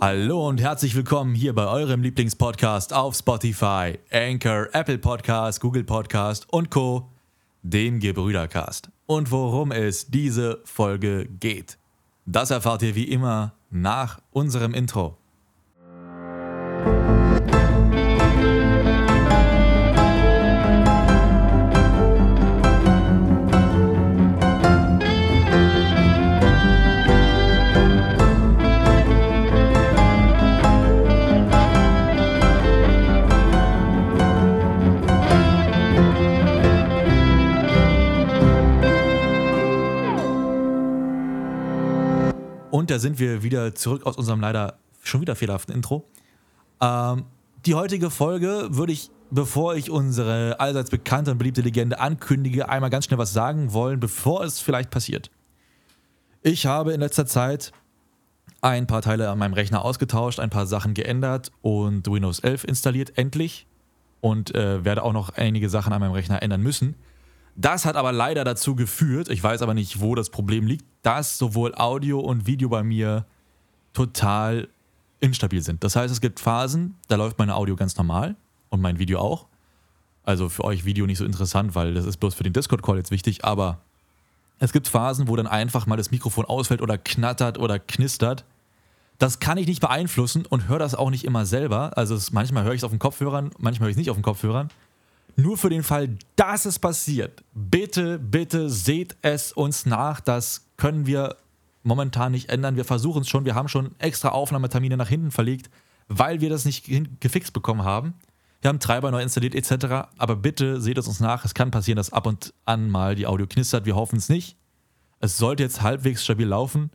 Hallo und herzlich willkommen hier bei eurem Lieblingspodcast auf Spotify, Anchor, Apple Podcast, Google Podcast und Co., dem Gebrüdercast. Und worum es diese Folge geht, das erfahrt ihr wie immer nach unserem Intro. Und da sind wir wieder zurück aus unserem leider schon wieder fehlerhaften Intro. Ähm, die heutige Folge würde ich, bevor ich unsere allseits bekannte und beliebte Legende ankündige, einmal ganz schnell was sagen wollen, bevor es vielleicht passiert. Ich habe in letzter Zeit ein paar Teile an meinem Rechner ausgetauscht, ein paar Sachen geändert und Windows 11 installiert, endlich. Und äh, werde auch noch einige Sachen an meinem Rechner ändern müssen. Das hat aber leider dazu geführt, ich weiß aber nicht, wo das Problem liegt, dass sowohl Audio und Video bei mir total instabil sind. Das heißt, es gibt Phasen, da läuft meine Audio ganz normal und mein Video auch. Also für euch Video nicht so interessant, weil das ist bloß für den Discord-Call jetzt wichtig, aber es gibt Phasen, wo dann einfach mal das Mikrofon ausfällt oder knattert oder knistert. Das kann ich nicht beeinflussen und höre das auch nicht immer selber. Also es, manchmal höre ich es auf den Kopfhörern, manchmal höre ich es nicht auf den Kopfhörern. Nur für den Fall, dass es passiert, bitte, bitte seht es uns nach. Das können wir momentan nicht ändern. Wir versuchen es schon. Wir haben schon extra Aufnahmetermine nach hinten verlegt, weil wir das nicht gefixt bekommen haben. Wir haben Treiber neu installiert etc. Aber bitte seht es uns nach. Es kann passieren, dass ab und an mal die Audio knistert. Wir hoffen es nicht. Es sollte jetzt halbwegs stabil laufen,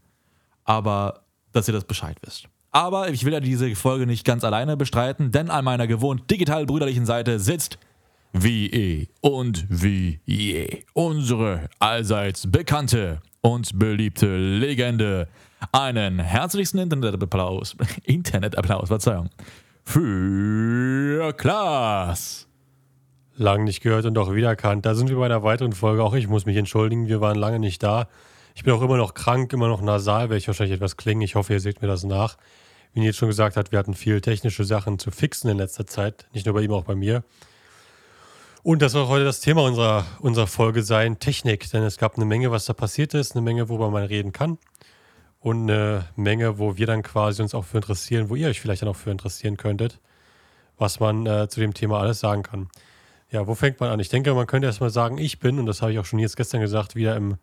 aber dass ihr das Bescheid wisst. Aber ich will ja diese Folge nicht ganz alleine bestreiten, denn an meiner gewohnt digital brüderlichen Seite sitzt wie eh und wie je unsere allseits bekannte und beliebte Legende. Einen herzlichsten Internetapplaus, Internetapplaus, Verzeihung, für Klaas. Lang nicht gehört und auch wiedererkannt. Da sind wir bei einer weiteren Folge. Auch ich muss mich entschuldigen, wir waren lange nicht da. Ich bin auch immer noch krank, immer noch nasal, werde ich wahrscheinlich etwas klingen. Ich hoffe, ihr seht mir das nach. Wie Nils schon gesagt hat, wir hatten viel technische Sachen zu fixen in letzter Zeit. Nicht nur bei ihm, auch bei mir. Und das soll heute das Thema unserer, unserer Folge sein, Technik. Denn es gab eine Menge, was da passiert ist, eine Menge, worüber man reden kann. Und eine Menge, wo wir dann quasi uns auch für interessieren, wo ihr euch vielleicht dann auch für interessieren könntet, was man äh, zu dem Thema alles sagen kann. Ja, wo fängt man an? Ich denke, man könnte erstmal sagen, ich bin, und das habe ich auch schon jetzt gestern gesagt, wieder im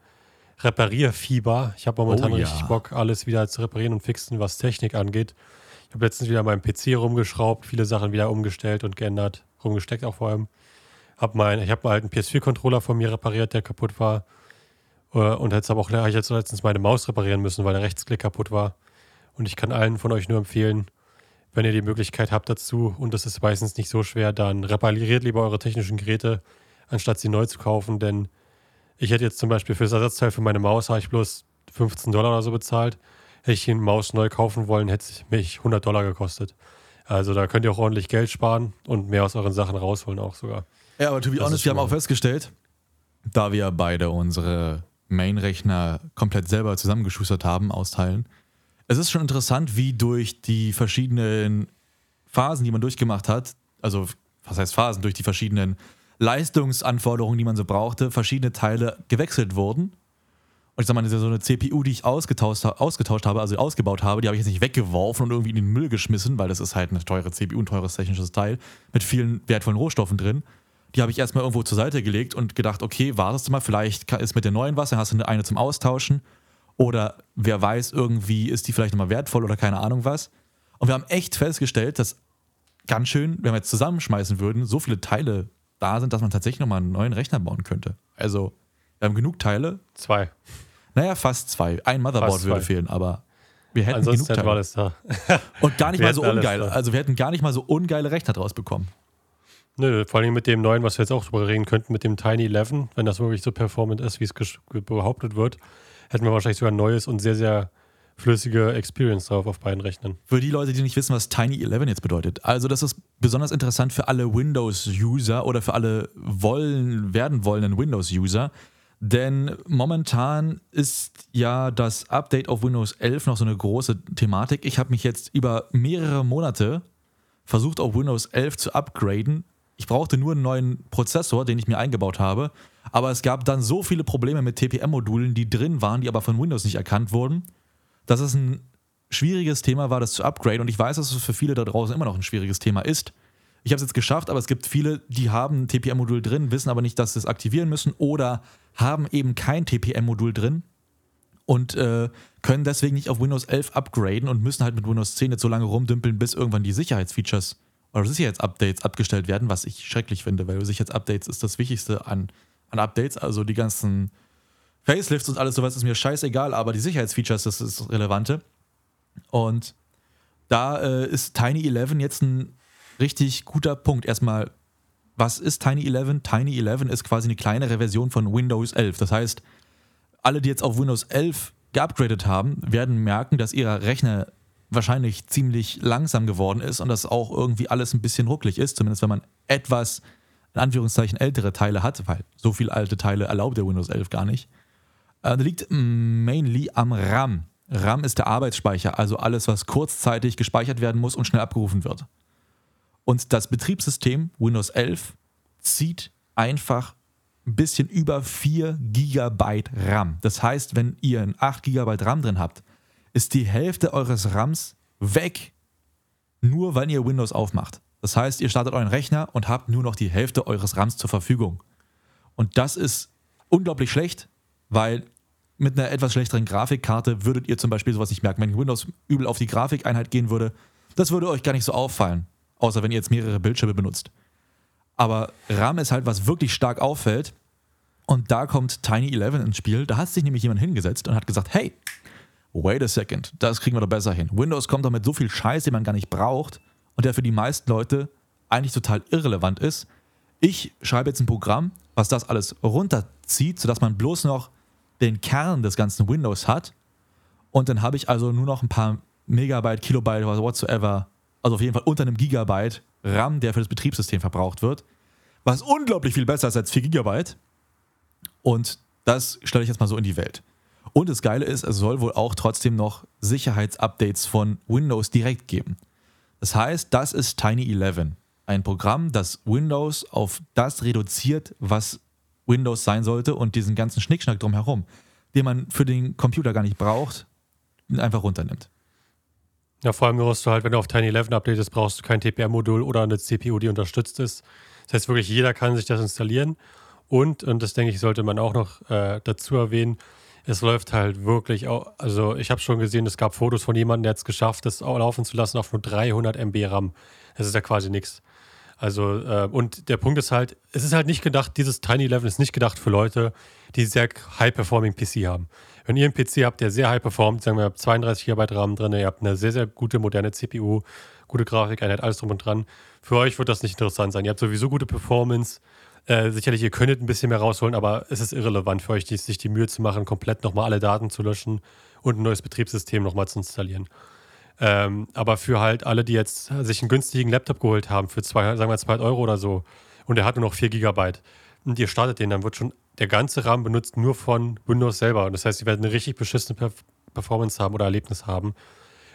Reparierfieber. Ich habe momentan Oh ja. richtig Bock, alles wieder zu reparieren und fixen, was Technik angeht. Ich habe letztens wieder an meinem PC rumgeschraubt, viele Sachen wieder umgestellt und geändert, rumgesteckt auch vor allem. Hab mein, ich habe halt einen PS4-Controller von mir repariert, der kaputt war. Äh, Und jetzt habe auch habe ich jetzt letztens meine Maus reparieren müssen, weil der Rechtsklick kaputt war. Und ich kann allen von euch nur empfehlen, wenn ihr die Möglichkeit habt dazu, und das ist meistens nicht so schwer, dann repariert lieber eure technischen Geräte, anstatt sie neu zu kaufen. Denn ich hätte jetzt zum Beispiel für das Ersatzteil für meine Maus, habe ich bloß 15 Dollar oder so bezahlt. Hätte ich die Maus neu kaufen wollen, hätte es mich 100 Dollar gekostet. Also da könnt ihr auch ordentlich Geld sparen und mehr aus euren Sachen rausholen auch sogar. Ja, aber to be Das honest, wir haben auch festgestellt, da wir beide unsere Main-Rechner komplett selber zusammengeschustert haben aus Teilen, es ist schon interessant, wie durch die verschiedenen Phasen, die man durchgemacht hat, also was heißt Phasen, durch die verschiedenen Leistungsanforderungen, die man so brauchte, verschiedene Teile gewechselt wurden. Und ich sag mal, so eine CPU, die ich ausgetauscht, ausgetauscht habe, also ausgebaut habe, die habe ich jetzt nicht weggeworfen und irgendwie in den Müll geschmissen, weil das ist halt eine teure CPU, ein teures technisches Teil mit vielen wertvollen Rohstoffen drin. Die habe ich erstmal irgendwo zur Seite gelegt und gedacht, okay, wartest du mal, vielleicht ist mit der neuen was, dann hast du eine, zum Austauschen. Oder wer weiß, irgendwie ist die vielleicht nochmal wertvoll oder keine Ahnung was. Und wir haben echt festgestellt, dass ganz schön, wenn wir jetzt zusammenschmeißen würden, so viele Teile da sind, dass man tatsächlich nochmal einen neuen Rechner bauen könnte. Also, wir haben genug Teile. Zwei. Naja, fast zwei. Ein Motherboard Fast würde zwei. fehlen, aber wir hätten Ansonsten genug Teile. alles da. Und gar nicht wir mal so hätten alles ungeil. da. Also wir hätten gar nicht mal so ungeile Rechner draus bekommen. Nö, vor allem mit dem neuen, was wir jetzt auch drüber reden könnten, mit dem Tiny 11, wenn das wirklich so performant ist, wie es behauptet wird, hätten wir wahrscheinlich sogar ein neues und sehr, sehr flüssige Experience drauf auf beiden Rechnern. Für die Leute, die nicht wissen, was Tiny 11 jetzt bedeutet. Also das ist besonders interessant für alle Windows-User oder für alle wollen, werden wollenden Windows-User, Denn momentan ist ja das Update auf Windows 11 noch so eine große Thematik. Ich habe mich jetzt über mehrere Monate versucht, auf Windows 11 zu upgraden. Ich brauchte nur einen neuen Prozessor, den ich mir eingebaut habe. Aber es gab dann so viele Probleme mit TPM-Modulen, die drin waren, die aber von Windows nicht erkannt wurden, dass es ein schwieriges Thema war, das zu upgraden. Und ich weiß, dass es für viele da draußen immer noch ein schwieriges Thema ist. Ich habe es jetzt geschafft, aber es gibt viele, die haben ein TPM-Modul drin, wissen aber nicht, dass sie es aktivieren müssen oder haben eben kein TPM-Modul drin und äh, können deswegen nicht auf Windows 11 upgraden und müssen halt mit Windows 10 jetzt so lange rumdümpeln, bis irgendwann die Sicherheitsfeatures oder Sicherheitsupdates abgestellt werden, was ich schrecklich finde, weil Sicherheitsupdates ist das Wichtigste an, an Updates. Also die ganzen Facelifts und alles sowas ist mir scheißegal, aber die Sicherheitsfeatures, das ist das Relevante. Und da äh, ist Tiny 11 jetzt ein richtig guter Punkt. Erstmal, was ist Tiny 11? Tiny 11 ist quasi eine kleinere Version von Windows 11. Das heißt, alle, die jetzt auf Windows 11 geupgradet haben, werden merken, dass ihr Rechner wahrscheinlich ziemlich langsam geworden ist und dass auch irgendwie alles ein bisschen rucklig ist, zumindest wenn man etwas, in Anführungszeichen, ältere Teile hat, weil so viele alte Teile erlaubt der Windows 11 gar nicht. Äh, liegt mainly am RAM. RAM ist der Arbeitsspeicher, also alles, was kurzzeitig gespeichert werden muss und schnell abgerufen wird. Und das Betriebssystem Windows 11 zieht einfach ein bisschen über 4 GB RAM. Das heißt, wenn ihr ein 8 GB RAM drin habt, ist die Hälfte eures RAMs weg, nur weil ihr Windows aufmacht. Das heißt, ihr startet euren Rechner und habt nur noch die Hälfte eures RAMs zur Verfügung. Und das ist unglaublich schlecht, weil mit einer etwas schlechteren Grafikkarte würdet ihr zum Beispiel sowas nicht merken. Wenn Windows übel auf die Grafikeinheit gehen würde, das würde euch gar nicht so auffallen. Außer wenn ihr jetzt mehrere Bildschirme benutzt. Aber RAM ist halt, was wirklich stark auffällt. Und da kommt Tiny 11 ins Spiel. Da hat sich nämlich jemand hingesetzt und hat gesagt: Hey, wait a second, das kriegen wir doch besser hin. Windows kommt doch mit so viel Scheiß, den man gar nicht braucht und der für die meisten Leute eigentlich total irrelevant ist. Ich schreibe jetzt ein Programm, was das alles runterzieht, sodass man bloß noch den Kern des ganzen Windows hat. Und dann habe ich also nur noch ein paar Megabyte, Kilobyte, whatsoever also auf jeden Fall unter einem Gigabyte RAM, der für das Betriebssystem verbraucht wird, was unglaublich viel besser ist als 4 Gigabyte. Und das stelle ich jetzt mal so in die Welt. Und das Geile ist, es soll wohl auch trotzdem noch Sicherheitsupdates von Windows direkt geben. Das heißt, das ist Tiny 11, ein Programm, das Windows auf das reduziert, was Windows sein sollte und diesen ganzen Schnickschnack drumherum, den man für den Computer gar nicht braucht, einfach runternimmt. Ja, vor allem brauchst du halt, wenn du auf Tiny 11 updatest, brauchst du kein TPM-Modul oder eine CPU, die unterstützt ist. Das heißt wirklich, jeder kann sich das installieren. Und, und das denke ich, sollte man auch noch äh, dazu erwähnen, es läuft halt wirklich, auch, also ich habe schon gesehen, es gab Fotos von jemandem, der es geschafft, das laufen zu lassen auf nur 300 MB RAM. Das ist ja quasi nichts. Also, äh, und der Punkt ist halt, es ist halt nicht gedacht, dieses Tiny 11 ist nicht gedacht für Leute, die sehr high-performing PC haben. Wenn ihr einen PC habt, der sehr high performt, sagen wir, habt 32 GB RAM drin, ihr habt eine sehr, sehr gute moderne CPU, gute Grafikeinheit, alles drum und dran, für euch wird das nicht interessant sein. Ihr habt sowieso gute Performance. Äh, sicherlich, ihr könntet ein bisschen mehr rausholen, aber es ist irrelevant für euch, die, sich die Mühe zu machen, komplett nochmal alle Daten zu löschen und ein neues Betriebssystem nochmal zu installieren. Ähm, aber für halt alle, die jetzt sich einen günstigen Laptop geholt haben, für zwei, sagen wir 2 Euro oder so, und der hat nur noch 4 Gigabyte, und ihr startet den, dann wird schon der ganze RAM benutzt nur von Windows selber. Und das heißt, sie werden eine richtig beschissene Performance haben oder Erlebnis haben.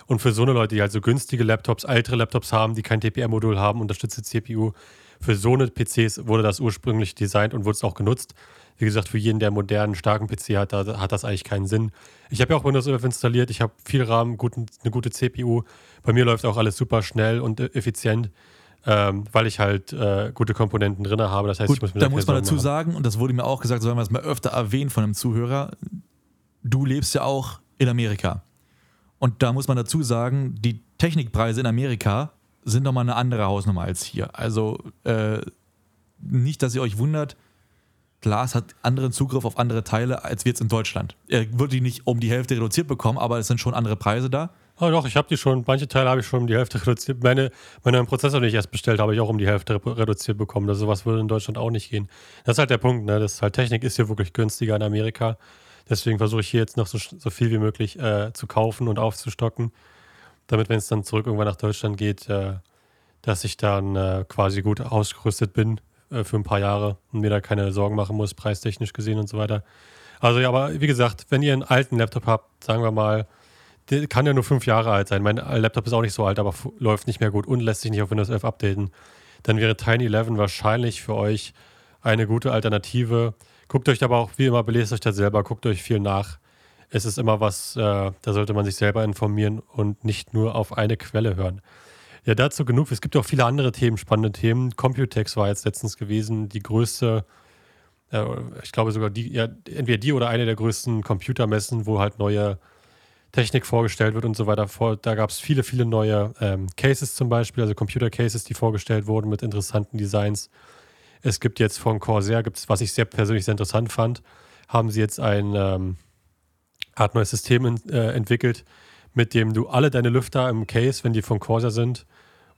Und für so eine Leute, die halt so günstige Laptops, ältere Laptops haben, die kein TPM-Modul haben, unterstützte CPU, für so eine PCs wurde das ursprünglich designt und wurde es auch genutzt. Wie gesagt, für jeden, der einen modernen, starken PC hat, da hat das eigentlich keinen Sinn. Ich habe ja auch Windows 11 installiert, ich habe viel RAM, guten, eine gute CPU. Bei mir läuft auch alles super schnell und effizient ähm, weil ich halt äh, gute Komponenten drin habe. Das heißt, Gut, ich muss mir da muss man dazu machen. sagen, und das wurde mir auch gesagt, sollen wir es mal öfter erwähnen von einem Zuhörer, du lebst ja auch in Amerika. Und da muss man dazu sagen, die Technikpreise in Amerika sind nochmal eine andere Hausnummer als hier. Also äh, nicht, dass ihr euch wundert, Glas hat anderen Zugriff auf andere Teile als wir jetzt in Deutschland. Er würde die nicht um die Hälfte reduziert bekommen, aber es sind schon andere Preise da. Oh doch, ich habe die schon, manche Teile habe ich schon um die Hälfte reduziert. Meine, meine Prozessor, den ich erst bestellt habe, ich auch um die Hälfte reduziert bekommen. Also sowas würde in Deutschland auch nicht gehen. Das ist halt der Punkt, ne? Das halt Technik ist hier wirklich günstiger in Amerika. Deswegen versuche ich hier jetzt noch so, so viel wie möglich äh, zu kaufen und aufzustocken. Damit, wenn es dann zurück irgendwann nach Deutschland geht, äh, dass ich dann äh, quasi gut ausgerüstet bin äh, für ein paar Jahre und mir da keine Sorgen machen muss, preistechnisch gesehen und so weiter. Also ja, aber wie gesagt, wenn ihr einen alten Laptop habt, sagen wir mal, der kann ja nur fünf Jahre alt sein. Mein Laptop ist auch nicht so alt, aber läuft nicht mehr gut und lässt sich nicht auf Windows 11 updaten. Dann wäre Tiny 11 wahrscheinlich für euch eine gute Alternative. Guckt euch aber auch, wie immer, belest euch das selber, guckt euch viel nach. Es ist immer was, äh, da sollte man sich selber informieren und nicht nur auf eine Quelle hören. Ja, dazu genug. Es gibt auch viele andere Themen, spannende Themen. Computex war jetzt letztens gewesen, die größte, äh, ich glaube sogar die, ja, entweder die oder eine der größten Computermessen, wo halt neue Technik vorgestellt wird und so weiter. Da gab es viele, viele neue ähm, Cases zum Beispiel, also Computer-Cases, die vorgestellt wurden mit interessanten Designs. Es gibt jetzt von Corsair, gibt's, was ich sehr persönlich sehr interessant fand, haben sie jetzt ein ähm, Art neues System in, äh, entwickelt, mit dem du alle deine Lüfter im Case, wenn die von Corsair sind,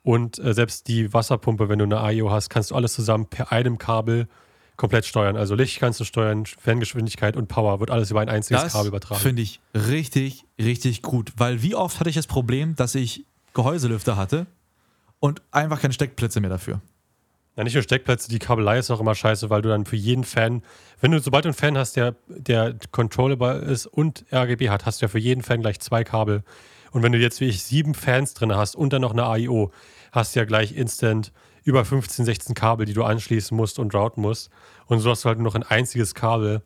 und äh, selbst die Wasserpumpe, wenn du eine AIO hast, kannst du alles zusammen per einem Kabel komplett steuern. Also Licht kannst du steuern, Ferngeschwindigkeit und Power wird alles über ein einziges Das Kabel übertragen. finde ich richtig, richtig gut. Weil wie oft hatte ich das Problem, dass ich Gehäuselüfter hatte und einfach keine Steckplätze mehr dafür. Ja, nicht nur Steckplätze, die Kabelei ist auch immer scheiße, weil du dann für jeden Fan, wenn du, sobald du einen Fan hast, der, der controllable ist und RGB hat, hast du ja für jeden Fan gleich zwei Kabel. Und wenn du jetzt wie ich sieben Fans drin hast und dann noch eine AIO, hast du ja gleich instant über 15, 16 Kabel, die du anschließen musst und routen musst. Und so hast du halt nur noch ein einziges Kabel,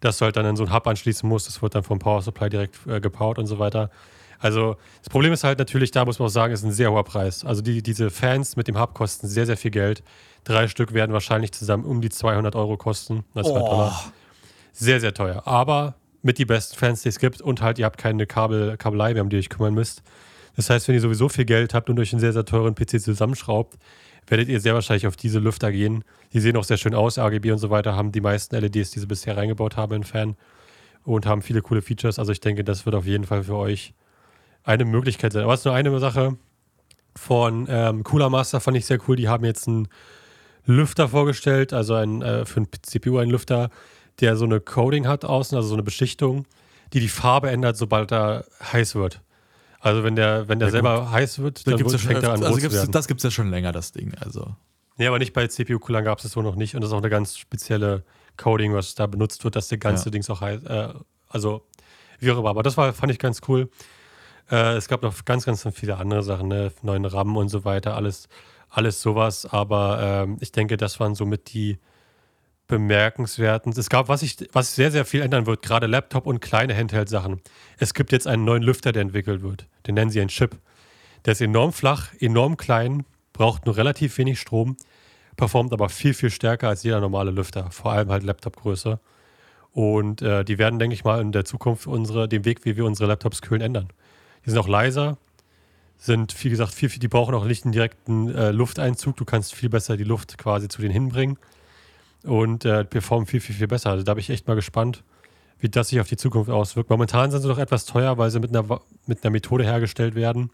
das du halt dann in so einen Hub anschließen musst. Das wird dann vom Power Supply direkt äh, gepowert und so weiter. Also das Problem ist halt natürlich, da muss man auch sagen, ist ein sehr hoher Preis. Also die, diese Fans mit dem Hub kosten sehr, sehr viel Geld. Drei Stück werden wahrscheinlich zusammen um die 200 Euro kosten. Das ist Oh. Dollar. Sehr, sehr teuer. Aber mit die besten Fans, die es gibt und halt ihr habt keine Kabel, Kabelei mehr, um die ihr euch kümmern müsst. Das heißt, wenn ihr sowieso viel Geld habt und euch einen sehr, sehr teuren PC zusammenschraubt, werdet ihr sehr wahrscheinlich auf diese Lüfter gehen. Die sehen auch sehr schön aus, RGB und so weiter, haben die meisten LEDs, die sie bisher reingebaut haben in Fan und haben viele coole Features. Also ich denke, das wird auf jeden Fall für euch eine Möglichkeit sein. Aber es ist nur eine Sache von ähm, Cooler Master, fand ich sehr cool. Die haben jetzt einen Lüfter vorgestellt, also ein, äh, für ein CPU einen Lüfter, der so eine Coating hat außen, also so eine Beschichtung, die die Farbe ändert, sobald er heiß wird. Also wenn der, wenn der Ja, selber heiß wird, dann gibt's wird, ja fängt er an also gibt's, das gibt es ja schon länger, das Ding. Also. Nee, aber nicht bei CPU-Coolern gab es das so noch nicht. Und das ist auch eine ganz spezielle Coding, was da benutzt wird, dass der ganze Ja. Dings auch heißt. Äh, also, wie auch immer. Aber das war, fand ich ganz cool. Äh, es gab noch ganz, ganz viele andere Sachen, ne? neuen RAM und so weiter, alles, alles sowas. Aber ähm, ich denke, das waren somit die bemerkenswerten. Es gab, was, ich, was sehr, sehr viel ändern wird, gerade Laptop und kleine Handheld-Sachen. Es gibt jetzt einen neuen Lüfter, der entwickelt wird. Den nennen sie einen Chip. Der ist enorm flach, enorm klein, braucht nur relativ wenig Strom, performt aber viel, viel stärker als jeder normale Lüfter, vor allem halt Laptopgröße. Und äh, die werden, denke ich mal, in der Zukunft unsere, den Weg, wie wir unsere Laptops kühlen, ändern. Die sind auch leiser, sind, wie gesagt, viel, viel, die brauchen auch nicht einen direkten äh, Lufteinzug. Du kannst viel besser die Luft quasi zu denen hinbringen und äh, performen viel, viel, viel besser. Also da bin ich echt mal gespannt, wie das sich auf die Zukunft auswirkt. Momentan sind sie doch etwas teuer, weil sie mit einer, mit einer Methode hergestellt werden,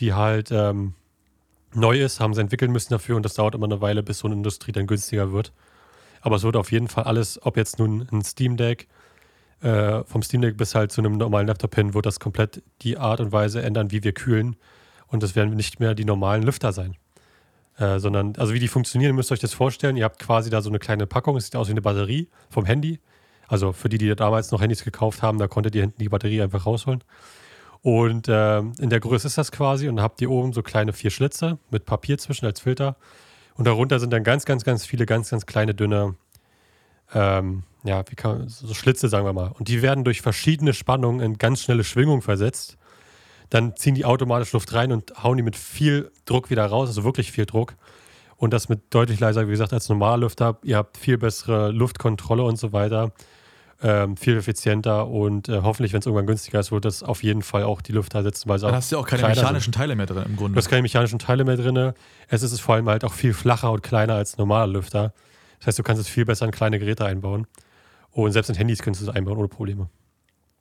die halt ähm, neu ist, haben sie entwickeln müssen dafür und das dauert immer eine Weile, bis so eine Industrie dann günstiger wird. Aber es wird auf jeden Fall alles, ob jetzt nun ein Steam Deck, äh, vom Steam Deck bis halt zu einem normalen Laptop hin, wird das komplett die Art und Weise ändern, wie wir kühlen. Und das werden nicht mehr die normalen Lüfter sein. Äh, sondern, also wie die funktionieren, ihr müsst euch das vorstellen. Ihr habt quasi da so eine kleine Packung, es sieht aus wie eine Batterie vom Handy. Also für die, die damals noch Handys gekauft haben, da konntet ihr hinten die Batterie einfach rausholen. Und ähm, in der Größe ist das quasi und habt ihr oben so kleine vier Schlitze mit Papier zwischen als Filter. Und darunter sind dann ganz, ganz, ganz viele ganz, ganz kleine, dünne, ähm, ja, wie kann man, so Schlitze, sagen wir mal. Und die werden durch verschiedene Spannungen in ganz schnelle Schwingung versetzt. Dann ziehen die automatisch Luft rein und hauen die mit viel Druck wieder raus, also wirklich viel Druck. Und das mit deutlich leiser, wie gesagt, als normaler Lüfter. Ihr habt viel bessere Luftkontrolle und so weiter. Ähm, viel effizienter und äh, hoffentlich, wenn es irgendwann günstiger ist, wird das auf jeden Fall auch die Lüfter setzen, weil Dann hast du ja auch keine kleiner sind. mechanischen Teile mehr drin im Du Grunde. hast keine mechanischen Teile mehr drin. Es ist vor allem halt auch viel flacher und kleiner als normaler Lüfter. Das heißt, du kannst es viel besser in kleine Geräte einbauen. Und selbst in Handys kannst du es einbauen ohne Probleme.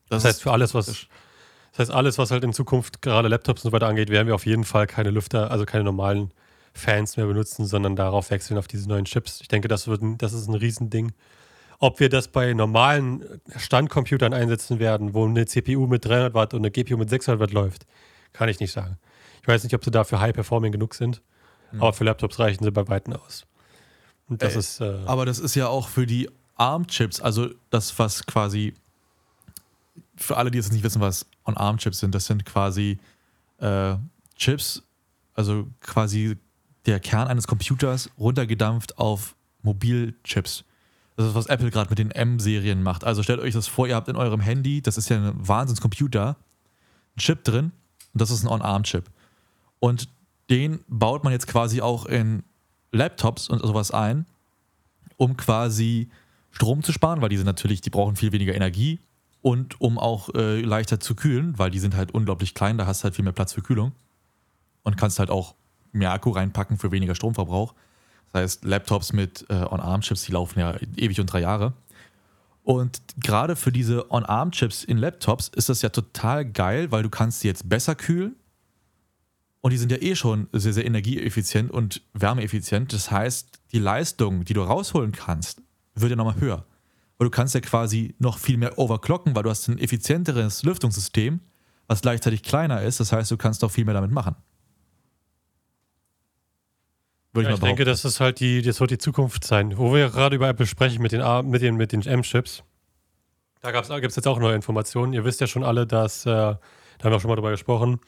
Das heißt, für alles, was, das heißt, alles, was halt in Zukunft gerade Laptops und so weiter angeht, werden wir auf jeden Fall keine Lüfter, also keine normalen Fans mehr benutzen, sondern darauf wechseln auf diese neuen Chips. Ich denke, das, wird ein, das ist ein Riesending. Ob wir das bei normalen Standcomputern einsetzen werden, wo eine CPU mit 300 Watt und eine GPU mit 600 Watt läuft, kann ich nicht sagen. Ich weiß nicht, ob sie dafür high-performing genug sind, aber für Laptops reichen sie bei Weitem aus. Und das Ey, ist. Äh, Aber das ist ja auch für die ARM-Chips, also das, was quasi, für alle, die jetzt nicht wissen, was On-ARM-Chips sind, das sind quasi äh, Chips, also quasi der Kern eines Computers runtergedampft auf Mobilchips. Das ist, was Apple gerade mit den M-Serien macht. Also stellt euch das vor, ihr habt in eurem Handy, das ist ja ein Wahnsinnscomputer, ein Chip drin und das ist ein On-ARM-Chip. Und den baut man jetzt quasi auch in Laptops und sowas ein, um quasi Strom zu sparen, weil die sind natürlich, die brauchen viel weniger Energie und um auch äh, leichter zu kühlen, weil die sind halt unglaublich klein, da hast du halt viel mehr Platz für Kühlung und kannst halt auch mehr Akku reinpacken für weniger Stromverbrauch. Das heißt, Laptops mit äh, On-ARM-Chips, die laufen ja ewig und drei Jahre. Und gerade für diese On-ARM-Chips in Laptops ist das ja total geil, weil du kannst sie jetzt besser kühlen. Und die sind ja eh schon sehr, sehr energieeffizient und wärmeeffizient. Das heißt, die Leistung, die du rausholen kannst, wird ja nochmal höher. Weil du kannst ja quasi noch viel mehr overclocken, weil du hast ein effizienteres Lüftungssystem, was gleichzeitig kleiner ist. Das heißt, du kannst auch viel mehr damit machen. Würde ja, ich denke, das ist halt die, das wird die Zukunft sein. Wo wir gerade über Apple sprechen mit den, mit den, mit den M-Chips. Da gibt es jetzt auch neue Informationen. Ihr wisst ja schon alle, dass, äh, da haben wir auch schon mal drüber gesprochen,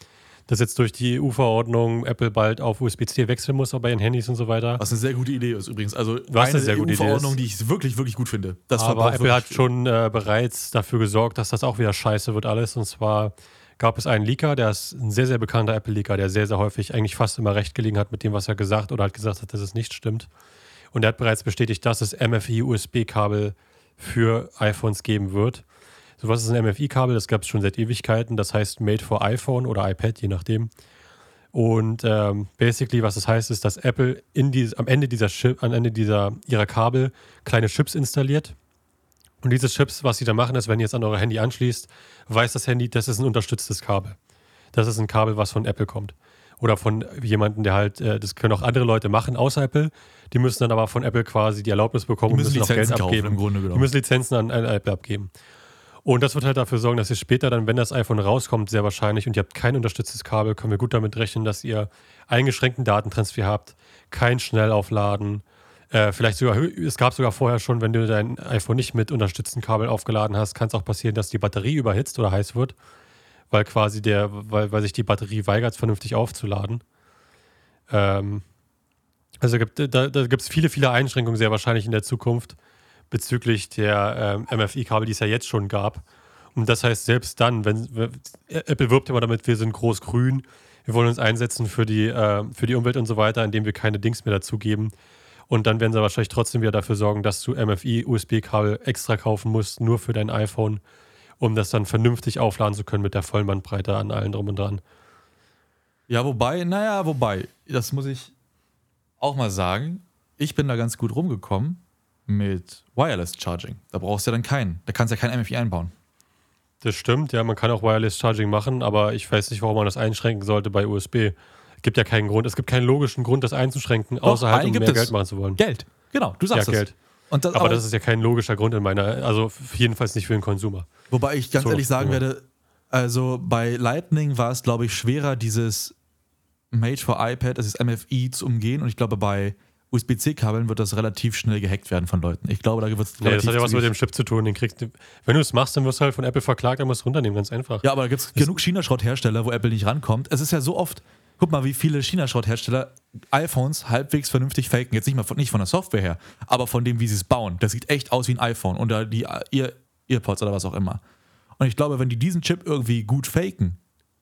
dass jetzt durch die EU-Verordnung Apple bald auf USB-C wechseln muss, auch bei ihren Handys und so weiter. Was eine sehr gute Idee ist übrigens. Also Was eine eine sehr gute Idee EU-Verordnung, ist. die ich wirklich, wirklich gut finde. Das Aber Apple hat schon äh, bereits dafür gesorgt, dass das auch wieder scheiße wird alles. Und zwar gab es einen Leaker, der ist ein sehr, sehr bekannter Apple-Leaker, der sehr, sehr häufig eigentlich fast immer recht gelegen hat mit dem, was er gesagt oder halt gesagt hat, dass es nicht stimmt. Und er hat bereits bestätigt, dass es MFI-USB-Kabel für iPhones geben wird. So was ist ein MFI-Kabel? Das gab es schon seit Ewigkeiten. Das heißt Made for iPhone oder iPad, je nachdem. Und ähm, basically, was das heißt, ist, dass Apple in dies, am Ende dieser Chip, am Ende dieser ihrer Kabel kleine Chips installiert. Und diese Chips, was sie da machen, ist, wenn ihr jetzt an euer Handy anschließt, weiß das Handy, das ist ein unterstütztes Kabel. Das ist ein Kabel, was von Apple kommt. Oder von jemandem, der halt, äh, das können auch andere Leute machen, außer Apple. Die müssen dann aber von Apple quasi die Erlaubnis bekommen Die müssen und müssen auch Lizenzen Geld kaufen, abgeben. im Grunde genommen. Die müssen Lizenzen an, an Apple abgeben. Und das wird halt dafür sorgen, dass ihr später dann, wenn das iPhone rauskommt, sehr wahrscheinlich und ihr habt kein unterstütztes Kabel, können wir gut damit rechnen, dass ihr eingeschränkten Datentransfer habt, kein Schnellaufladen. Äh, vielleicht sogar, es gab sogar vorher schon, wenn du dein iPhone nicht mit unterstützten Kabel aufgeladen hast, kann es auch passieren, dass die Batterie überhitzt oder heiß wird, weil quasi der, weil, weil sich die Batterie weigert, vernünftig aufzuladen. Ähm, also gibt, da, da gibt es viele, viele Einschränkungen sehr wahrscheinlich in der Zukunft bezüglich der ähm, MFI-Kabel, die es ja jetzt schon gab. Und das heißt, selbst dann, wenn, Apple wirbt immer damit, wir sind groß grün, wir wollen uns einsetzen für die, äh, für die Umwelt und so weiter, indem wir keine Dings mehr dazugeben. Und dann werden sie wahrscheinlich trotzdem wieder dafür sorgen, dass du MFI-USB-Kabel extra kaufen musst, nur für dein iPhone, um das dann vernünftig aufladen zu können mit der vollen an allen drum und dran. Ja, wobei, naja, wobei, das muss ich auch mal sagen. Ich bin da ganz gut rumgekommen mit Wireless Charging. Da brauchst du ja dann keinen. Da kannst du ja kein MFI einbauen. Das stimmt, ja, man kann auch Wireless Charging machen, aber ich weiß nicht, warum man das einschränken sollte bei USB. Es gibt ja keinen Grund, es gibt keinen logischen Grund, das einzuschränken, außer halt, um mehr. Geld machen zu wollen. Geld. Genau, du Ja, sagst es. Geld. Das, Aber das ist ja kein logischer Grund in meiner, also jedenfalls nicht für den Konsumer. Wobei ich ganz So, ehrlich sagen ja. werde, also bei Lightning war es, glaube ich, schwerer, dieses Made for iPad, das ist MFI, zu umgehen. Und ich glaube, bei USB-C-Kabeln wird das relativ schnell gehackt werden von Leuten. Ich glaube, da wird es Nee, das hat ja was mit dem Chip zu tun. Den kriegst du, wenn du es machst, dann wirst du halt von Apple verklagt, dann musst du runternehmen, ganz einfach. Ja, aber da gibt es genug China-Schrotthersteller, wo Apple nicht rankommt. Es ist ja so oft, guck mal, wie viele China-Schrotthersteller iPhones halbwegs vernünftig faken. Jetzt nicht mal von, nicht von der Software her, aber von dem, wie sie es bauen. Das sieht echt aus wie ein iPhone oder die Ear, Earpods oder was auch immer. Und ich glaube, wenn die diesen Chip irgendwie gut faken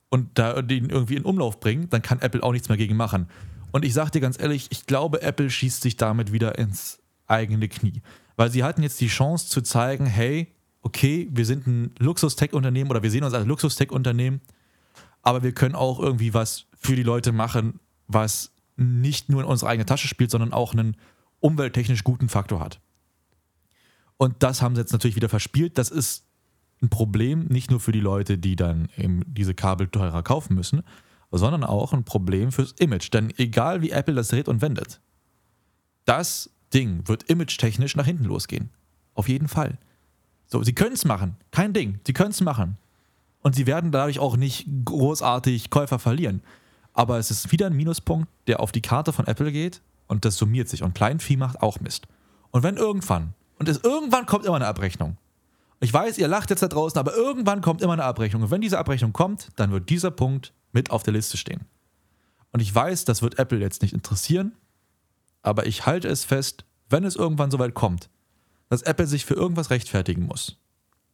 und da den irgendwie in Umlauf bringen, dann kann Apple auch nichts mehr gegen machen. Und ich sag dir ganz ehrlich, ich glaube, Apple schießt sich damit wieder ins eigene Knie. Weil sie hatten jetzt die Chance zu zeigen, hey, okay, wir sind ein Luxus-Tech-Unternehmen oder wir sehen uns als Luxus-Tech-Unternehmen, aber wir können auch irgendwie was für die Leute machen, was nicht nur in unsere eigene Tasche spielt, sondern auch einen umwelttechnisch guten Faktor hat. Und das haben sie jetzt natürlich wieder verspielt. Das ist ein Problem, nicht nur für die Leute, die dann eben diese Kabel teurer kaufen müssen, sondern auch ein Problem fürs Image. Denn egal wie Apple das dreht und wendet, das Ding wird image-technisch nach hinten losgehen. Auf jeden Fall. So, sie können es machen. Kein Ding. Sie können es machen. Und sie werden dadurch auch nicht großartig Käufer verlieren. Aber es ist wieder ein Minuspunkt, der auf die Karte von Apple geht. Und das summiert sich. Und Kleinvieh macht auch Mist. Und wenn irgendwann, und es irgendwann kommt immer eine Abrechnung. Ich weiß, ihr lacht jetzt da draußen, aber irgendwann kommt immer eine Abrechnung. Und wenn diese Abrechnung kommt, dann wird dieser Punkt mit auf der Liste stehen. Und ich weiß, das wird Apple jetzt nicht interessieren, aber ich halte es fest, wenn es irgendwann soweit kommt, dass Apple sich für irgendwas rechtfertigen muss,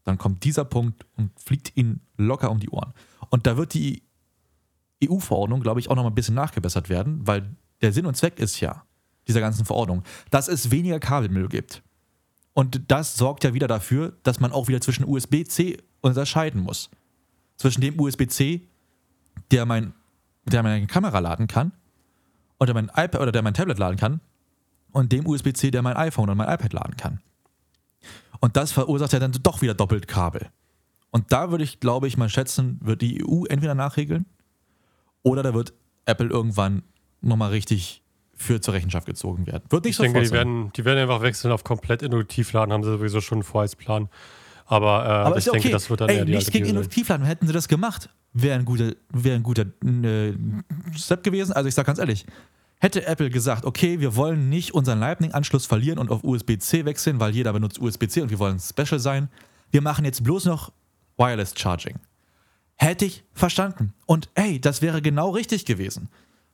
dann kommt dieser Punkt und fliegt ihnen locker um die Ohren. Und da wird die EU-Verordnung, glaube ich, auch noch mal ein bisschen nachgebessert werden, weil der Sinn und Zweck ist ja dieser ganzen Verordnung, dass es weniger Kabelmüll gibt. Und das sorgt ja wieder dafür, dass man auch wieder zwischen USB-C unterscheiden muss. Zwischen dem USB-C, der mein, der meine Kamera laden kann, oder mein iPad oder der mein Tablet laden kann, und dem USB-C, der mein iPhone und mein iPad laden kann. Und das verursacht ja dann doch wieder doppelt Kabel. Und da würde ich, glaube ich, mal schätzen, wird die EU entweder nachregeln oder da wird Apple irgendwann nochmal richtig für zur Rechenschaft gezogen werden. Wird nicht Ich denke, die werden, die werden einfach wechseln auf komplett Induktivladen, haben sie sowieso schon vor als Plan. Aber, äh, Aber ich denke, okay. das wird dann Ey, eher die nichts gegen. Induktivladen. Hätten sie das gemacht, wäre ein guter, wäre ein guter äh, Step gewesen. Also ich sage ganz ehrlich, hätte Apple gesagt, okay, wir wollen nicht unseren Lightning-Anschluss verlieren und auf USB-C wechseln, weil jeder benutzt USB-C und wir wollen special sein. Wir machen jetzt bloß noch Wireless Charging. Hätte ich verstanden. Und ey, das wäre genau richtig gewesen.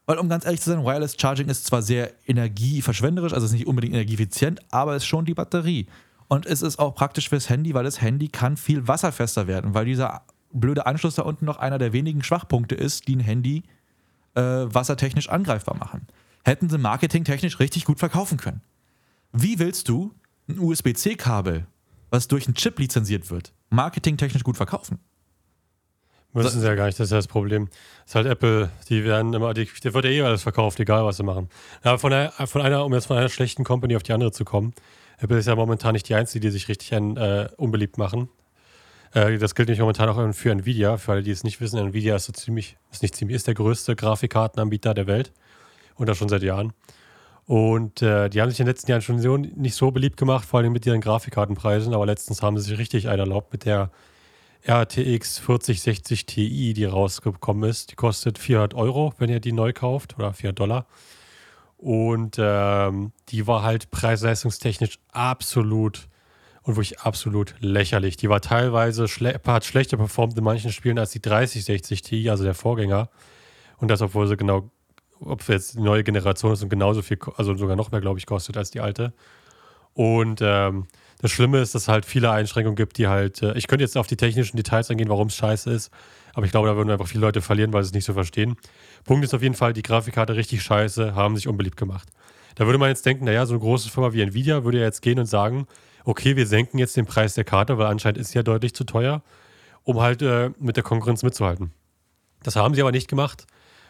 Weil, um ganz ehrlich zu sein, Wireless Charging ist zwar sehr energieverschwenderisch, also ist nicht unbedingt energieeffizient, aber es ist schon die Batterie. Und es ist auch praktisch fürs Handy, weil das Handy kann viel wasserfester werden, weil dieser blöde Anschluss da unten noch einer der wenigen Schwachpunkte ist, die ein Handy äh, wassertechnisch angreifbar machen. Hätten sie marketingtechnisch richtig gut verkaufen können. Wie willst du ein USB-C-Kabel, was durch einen Chip lizenziert wird, marketingtechnisch gut verkaufen? Müssen sie ja gar nicht, das ist ja das Problem. Das ist halt Apple, die werden immer, die, der wird ja eh alles verkauft, egal was sie machen. Ja, von, einer, von einer, um jetzt von einer schlechten Company auf die andere zu kommen, Apple ist ja momentan nicht die einzige, die sich richtig ein, äh, unbeliebt machen. Äh, das gilt nämlich momentan auch für Nvidia, für alle, die es nicht wissen. Nvidia ist so ziemlich, ist nicht ziemlich, ist der größte Grafikkartenanbieter der Welt. Und das schon seit Jahren. Und äh, die haben sich in den letzten Jahren schon nicht so beliebt gemacht, vor allem mit ihren Grafikkartenpreisen, aber letztens haben sie sich richtig einen erlaubt mit der RTX 4060 Ti, die rausgekommen ist. Die kostet 400 Euro, wenn ihr die neu kauft, oder 400 Dollar. Und ähm, die war halt preis-leistungstechnisch absolut und wirklich absolut lächerlich. Die war teilweise schle hat schlechter performt in manchen Spielen als die 3060 Ti, also der Vorgänger. Und das, obwohl sie genau, ob jetzt die neue Generation ist und genauso viel, also sogar noch mehr, glaube ich, kostet als die alte. Und ähm, das Schlimme ist, dass es halt viele Einschränkungen gibt, die halt, äh, ich könnte jetzt auf die technischen Details eingehen, warum es scheiße ist, aber ich glaube, da würden einfach viele Leute verlieren, weil sie es nicht so verstehen. Punkt ist auf jeden Fall, die Grafikkarte richtig scheiße, haben sich unbeliebt gemacht. Da würde man jetzt denken, naja, so eine große Firma wie Nvidia würde ja jetzt gehen und sagen, okay, wir senken jetzt den Preis der Karte, weil anscheinend ist sie ja deutlich zu teuer, um halt äh, mit der Konkurrenz mitzuhalten. Das haben sie aber nicht gemacht.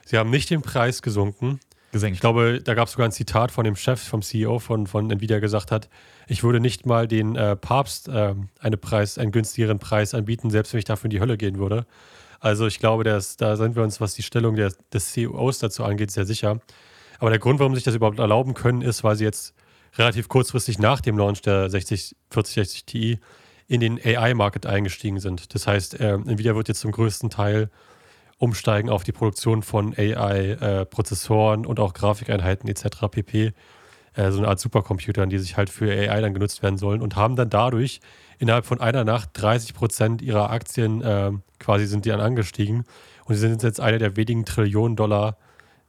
Sie haben nicht den Preis gesunken. Gesenkt. Ich glaube, da gab es sogar ein Zitat von dem Chef, vom CEO von, von Nvidia gesagt hat, ich würde nicht mal den äh, Papst äh, eine Preis, einen günstigeren Preis anbieten, selbst wenn ich dafür in die Hölle gehen würde. Also ich glaube, dass, da sind wir uns, was die Stellung der, des CEOs dazu angeht, sehr sicher. Aber der Grund, warum sie sich das überhaupt erlauben können, ist, weil sie jetzt relativ kurzfristig nach dem Launch der 60, 4060 Ti in den AI-Market eingestiegen sind. Das heißt, äh, Nvidia wird jetzt zum größten Teil umsteigen auf die Produktion von AI-Prozessoren und auch Grafikeinheiten etc. pp. Äh, so eine Art Supercomputern, die sich halt für AI dann genutzt werden sollen und haben dann dadurch innerhalb von einer Nacht 30 Prozent ihrer Aktien äh, quasi sind die dann angestiegen und sie sind jetzt eine der wenigen Trillionen Dollar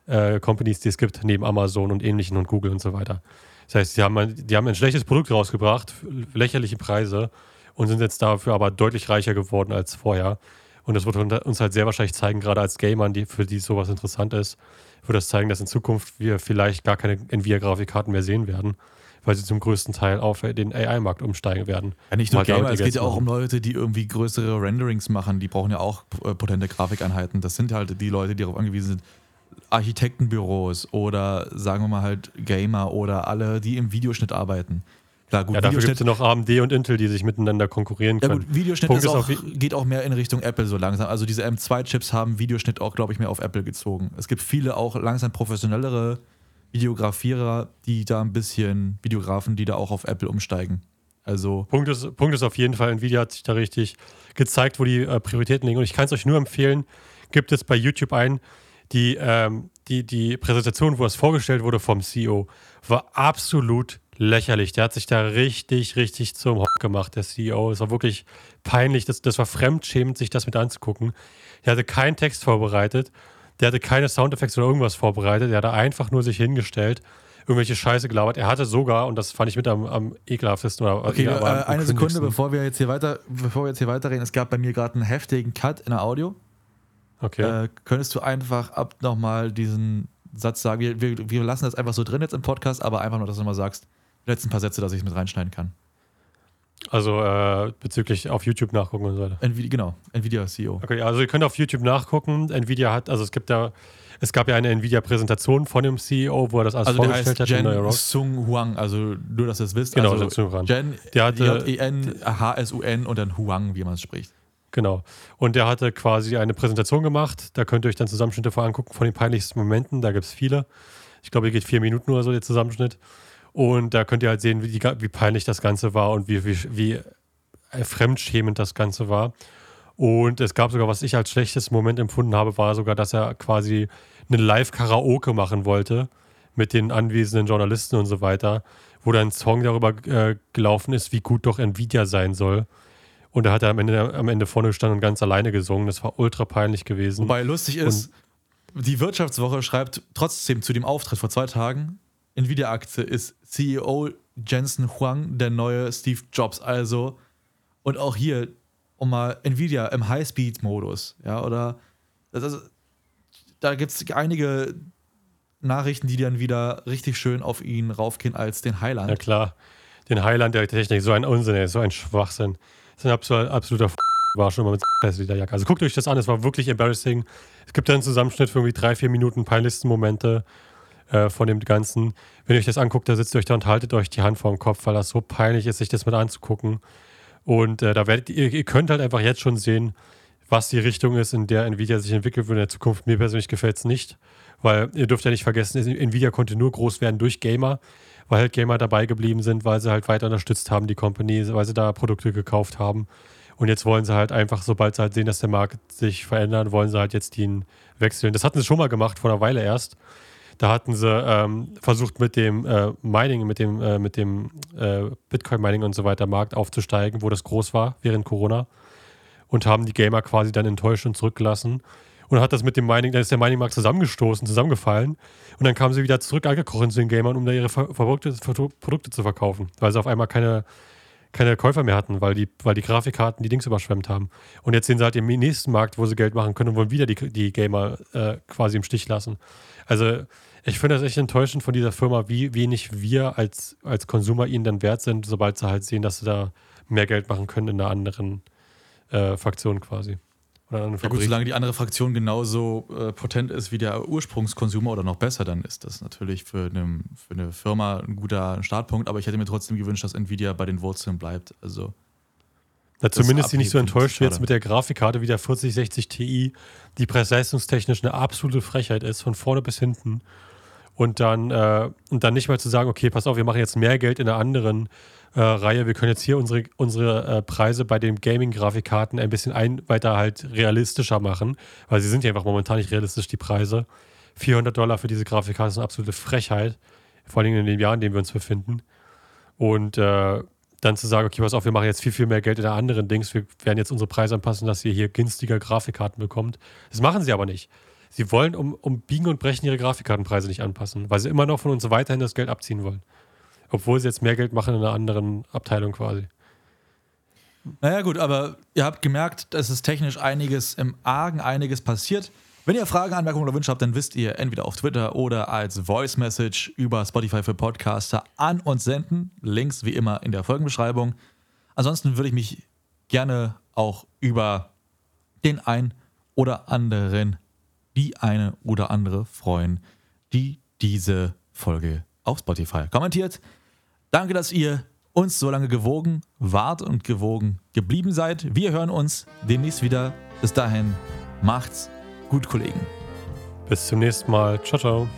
äh, Companies, die es gibt, neben Amazon und ähnlichen und Google und so weiter. Das heißt, sie haben, ein, die haben ein schlechtes Produkt rausgebracht, lächerliche Preise und sind jetzt dafür aber deutlich reicher geworden als vorher. Und das wird uns halt sehr wahrscheinlich zeigen, gerade als Gamern, die, für die sowas interessant ist, wird das zeigen, dass in Zukunft wir vielleicht gar keine Nvidia-Grafikkarten mehr sehen werden, weil sie zum größten Teil auf den AI-Markt umsteigen werden. Ja, nicht nur Mal Gamer, die es geht ja auch um. Leute, die irgendwie größere Renderings machen. Die brauchen ja auch äh, potente Grafikeinheiten. Das sind halt die Leute, die darauf angewiesen sind. Architektenbüros oder sagen wir mal halt Gamer oder alle, die im Videoschnitt arbeiten. Klar, gut, Ja, dafür gibt es ja noch AMD und Intel, die sich miteinander konkurrieren ja, können. gut, Videoschnitt ist ist auch, geht auch mehr in Richtung Apple so langsam. Also diese M2-Chips haben Videoschnitt auch, glaube ich, mehr auf Apple gezogen. Es gibt viele auch langsam professionellere Videografierer, die da ein bisschen, Videografen, die da auch auf Apple umsteigen. Also Punkt ist, Punkt ist auf jeden Fall, Nvidia hat sich da richtig gezeigt, wo die äh, Prioritäten liegen. Und ich kann es euch nur empfehlen, gibt es bei YouTube ein, die, ähm, die, die Präsentation, wo das vorgestellt wurde vom CEO, war absolut lächerlich. Der hat sich da richtig, richtig zum Hock gemacht, der CEO. Es war wirklich peinlich. Das, das war fremdschämend, sich das mit anzugucken. Der hatte keinen Text vorbereitet. Der hatte keine Soundeffekte oder irgendwas vorbereitet. Der hat einfach nur sich hingestellt, irgendwelche Scheiße gelabert. Er hatte sogar, und das fand ich mit am, am ekelhaftesten. Oder, Okay, äh, aber am eine Sekunde, bevor wir jetzt hier weiter, bevor wir jetzt hier weiterreden. Es gab bei mir gerade einen heftigen Cut in der Audio. Okay. Äh, könntest du einfach ab nochmal diesen Satz sagen? Wir, wir, wir lassen das einfach so drin jetzt im Podcast, aber einfach nur, dass du nochmal sagst, die letzten paar Sätze, dass ich es mit reinschneiden kann. Also äh, bezüglich auf YouTube nachgucken und so weiter. Nvidia, genau, Nvidia CEO. Okay, also ihr könnt auf YouTube nachgucken. Nvidia hat, also es gibt ja, es gab ja eine Nvidia-Präsentation von dem CEO, wo er das alles Also vorgestellt hat. Jen. Sung Huang, also nur, dass ihr es wisst. Genau, also. Jen, Der hatte- J-E-N, H-S-U-N und dann Huang, wie man es spricht. Genau. Und der hatte quasi eine Präsentation gemacht. Da könnt ihr euch dann Zusammenschnitte vor angucken von den peinlichsten Momenten. Da gibt es viele. Ich glaube, hier geht vier Minuten oder so der Zusammenschnitt. Und da könnt ihr halt sehen, wie, wie peinlich das Ganze war und wie, wie, wie fremdschämend das Ganze war. Und es gab sogar, was ich als schlechtes Moment empfunden habe, war sogar, dass er quasi eine Live-Karaoke machen wollte mit den anwesenden Journalisten und so weiter, wo dann ein Song darüber äh, gelaufen ist, wie gut doch Nvidia sein soll. Und da hat er am Ende, am Ende vorne gestanden und ganz alleine gesungen. Das war ultra peinlich gewesen. Wobei lustig ist, die Wirtschaftswoche schreibt trotzdem zu dem Auftritt vor zwei Tagen, Nvidia-Aktie ist CEO Jensen Huang der neue Steve Jobs. Also, und auch hier, um mal Nvidia im High-Speed-Modus, ja, oder das ist, da gibt es einige Nachrichten, die dann wieder richtig schön auf ihn raufgehen als den Highland. Ja klar, den Highland der Technik, so ein Unsinn, ey, so ein Schwachsinn. Das ist ein absoluter, F war schon mal mit Jacke. Also guckt euch das an, es war wirklich embarrassing. Es gibt da einen Zusammenschnitt für irgendwie drei, vier Minuten peinlichsten Momente äh, von dem Ganzen. Wenn ihr euch das anguckt, da sitzt ihr euch da und haltet euch die Hand vor dem Kopf, weil das so peinlich ist, sich das mit anzugucken. Und äh, da werdet ihr, ihr könnt halt einfach jetzt schon sehen, was die Richtung ist, in der Nvidia sich entwickelt wird in der Zukunft. Mir persönlich gefällt es nicht, weil ihr dürft ja nicht vergessen, Nvidia konnte nur groß werden durch Gamer, weil halt Gamer dabei geblieben sind, weil sie halt weiter unterstützt haben, die Company, weil sie da Produkte gekauft haben. Und jetzt wollen sie halt einfach, sobald sie halt sehen, dass der Markt sich verändert, wollen sie halt jetzt den wechseln. Das hatten sie schon mal gemacht, vor einer Weile erst. Da hatten sie ähm, versucht, mit dem äh, Mining, mit dem, äh, mit dem äh, Bitcoin-Mining und so weiter Markt aufzusteigen, wo das groß war während Corona. Und haben die Gamer quasi dann enttäuscht und zurückgelassen. Und hat das mit dem Mining, dann ist der Mining-Markt zusammengestoßen, zusammengefallen. Und dann kamen sie wieder zurück angekrochen zu den Gamern, um da ihre Ver Produkte, Produkte zu verkaufen. Weil sie auf einmal keine, keine Käufer mehr hatten, weil die, weil die Grafikkarten die Dings überschwemmt haben. Und jetzt sehen sie halt im nächsten Markt, wo sie Geld machen können und wollen wieder die, die Gamer äh, quasi im Stich lassen. Also ich finde das echt enttäuschend von dieser Firma, wie wenig wir als, als Konsumer ihnen dann wert sind, sobald sie halt sehen, dass sie da mehr Geld machen können in einer anderen äh, Fraktion quasi. Oder einer anderen Ja gut, Fabrik. solange die andere Fraktion genauso äh, potent ist wie der Ursprungskonsumer oder noch besser, dann ist das natürlich für eine, für eine Firma ein guter Startpunkt. Aber ich hätte mir trotzdem gewünscht, dass Nvidia bei den Wurzeln bleibt. Also Na, zumindest die nicht so enttäuscht jetzt mit der Grafikkarte wie der 4060 Ti, die preisleistungstechnisch eine absolute Frechheit ist, von vorne bis hinten. Und dann, äh, und dann nicht mal zu sagen, okay, pass auf, wir machen jetzt mehr Geld in der anderen äh, Reihe, wir können jetzt hier unsere, unsere äh, Preise bei den Gaming-Grafikkarten ein bisschen ein, weiter halt realistischer machen, weil sie sind ja einfach momentan nicht realistisch, die Preise. 400 Dollar für diese Grafikkarte ist eine absolute Frechheit, vor allem in dem Jahr, in dem wir uns befinden. Und äh, dann zu sagen, okay, pass auf, wir machen jetzt viel, viel mehr Geld in der anderen Dings, wir werden jetzt unsere Preise anpassen, dass ihr hier günstiger Grafikkarten bekommt. Das machen sie aber nicht. Sie wollen um, um Biegen und Brechen ihre Grafikkartenpreise nicht anpassen, weil sie immer noch von uns weiterhin das Geld abziehen wollen. Obwohl sie jetzt mehr Geld machen in einer anderen Abteilung quasi. Naja, gut, aber ihr habt gemerkt, dass es technisch einiges im Argen, einiges passiert. Wenn ihr Fragen, Anmerkungen oder Wünsche habt, dann wisst ihr entweder auf Twitter oder als Voice Message über Spotify für Podcaster an uns senden. Links wie immer in der Folgenbeschreibung. Ansonsten würde ich mich gerne auch über den ein oder anderen, die eine oder andere freuen, die diese Folge auf Spotify kommentiert. Danke, dass ihr uns so lange gewogen wart und gewogen geblieben seid. Wir hören uns demnächst wieder. Bis dahin, macht's gut, Kollegen. Bis zum nächsten Mal. Ciao, ciao.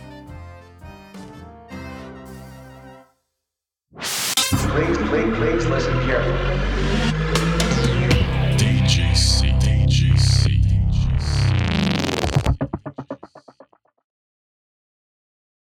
Please, please, please listen carefully.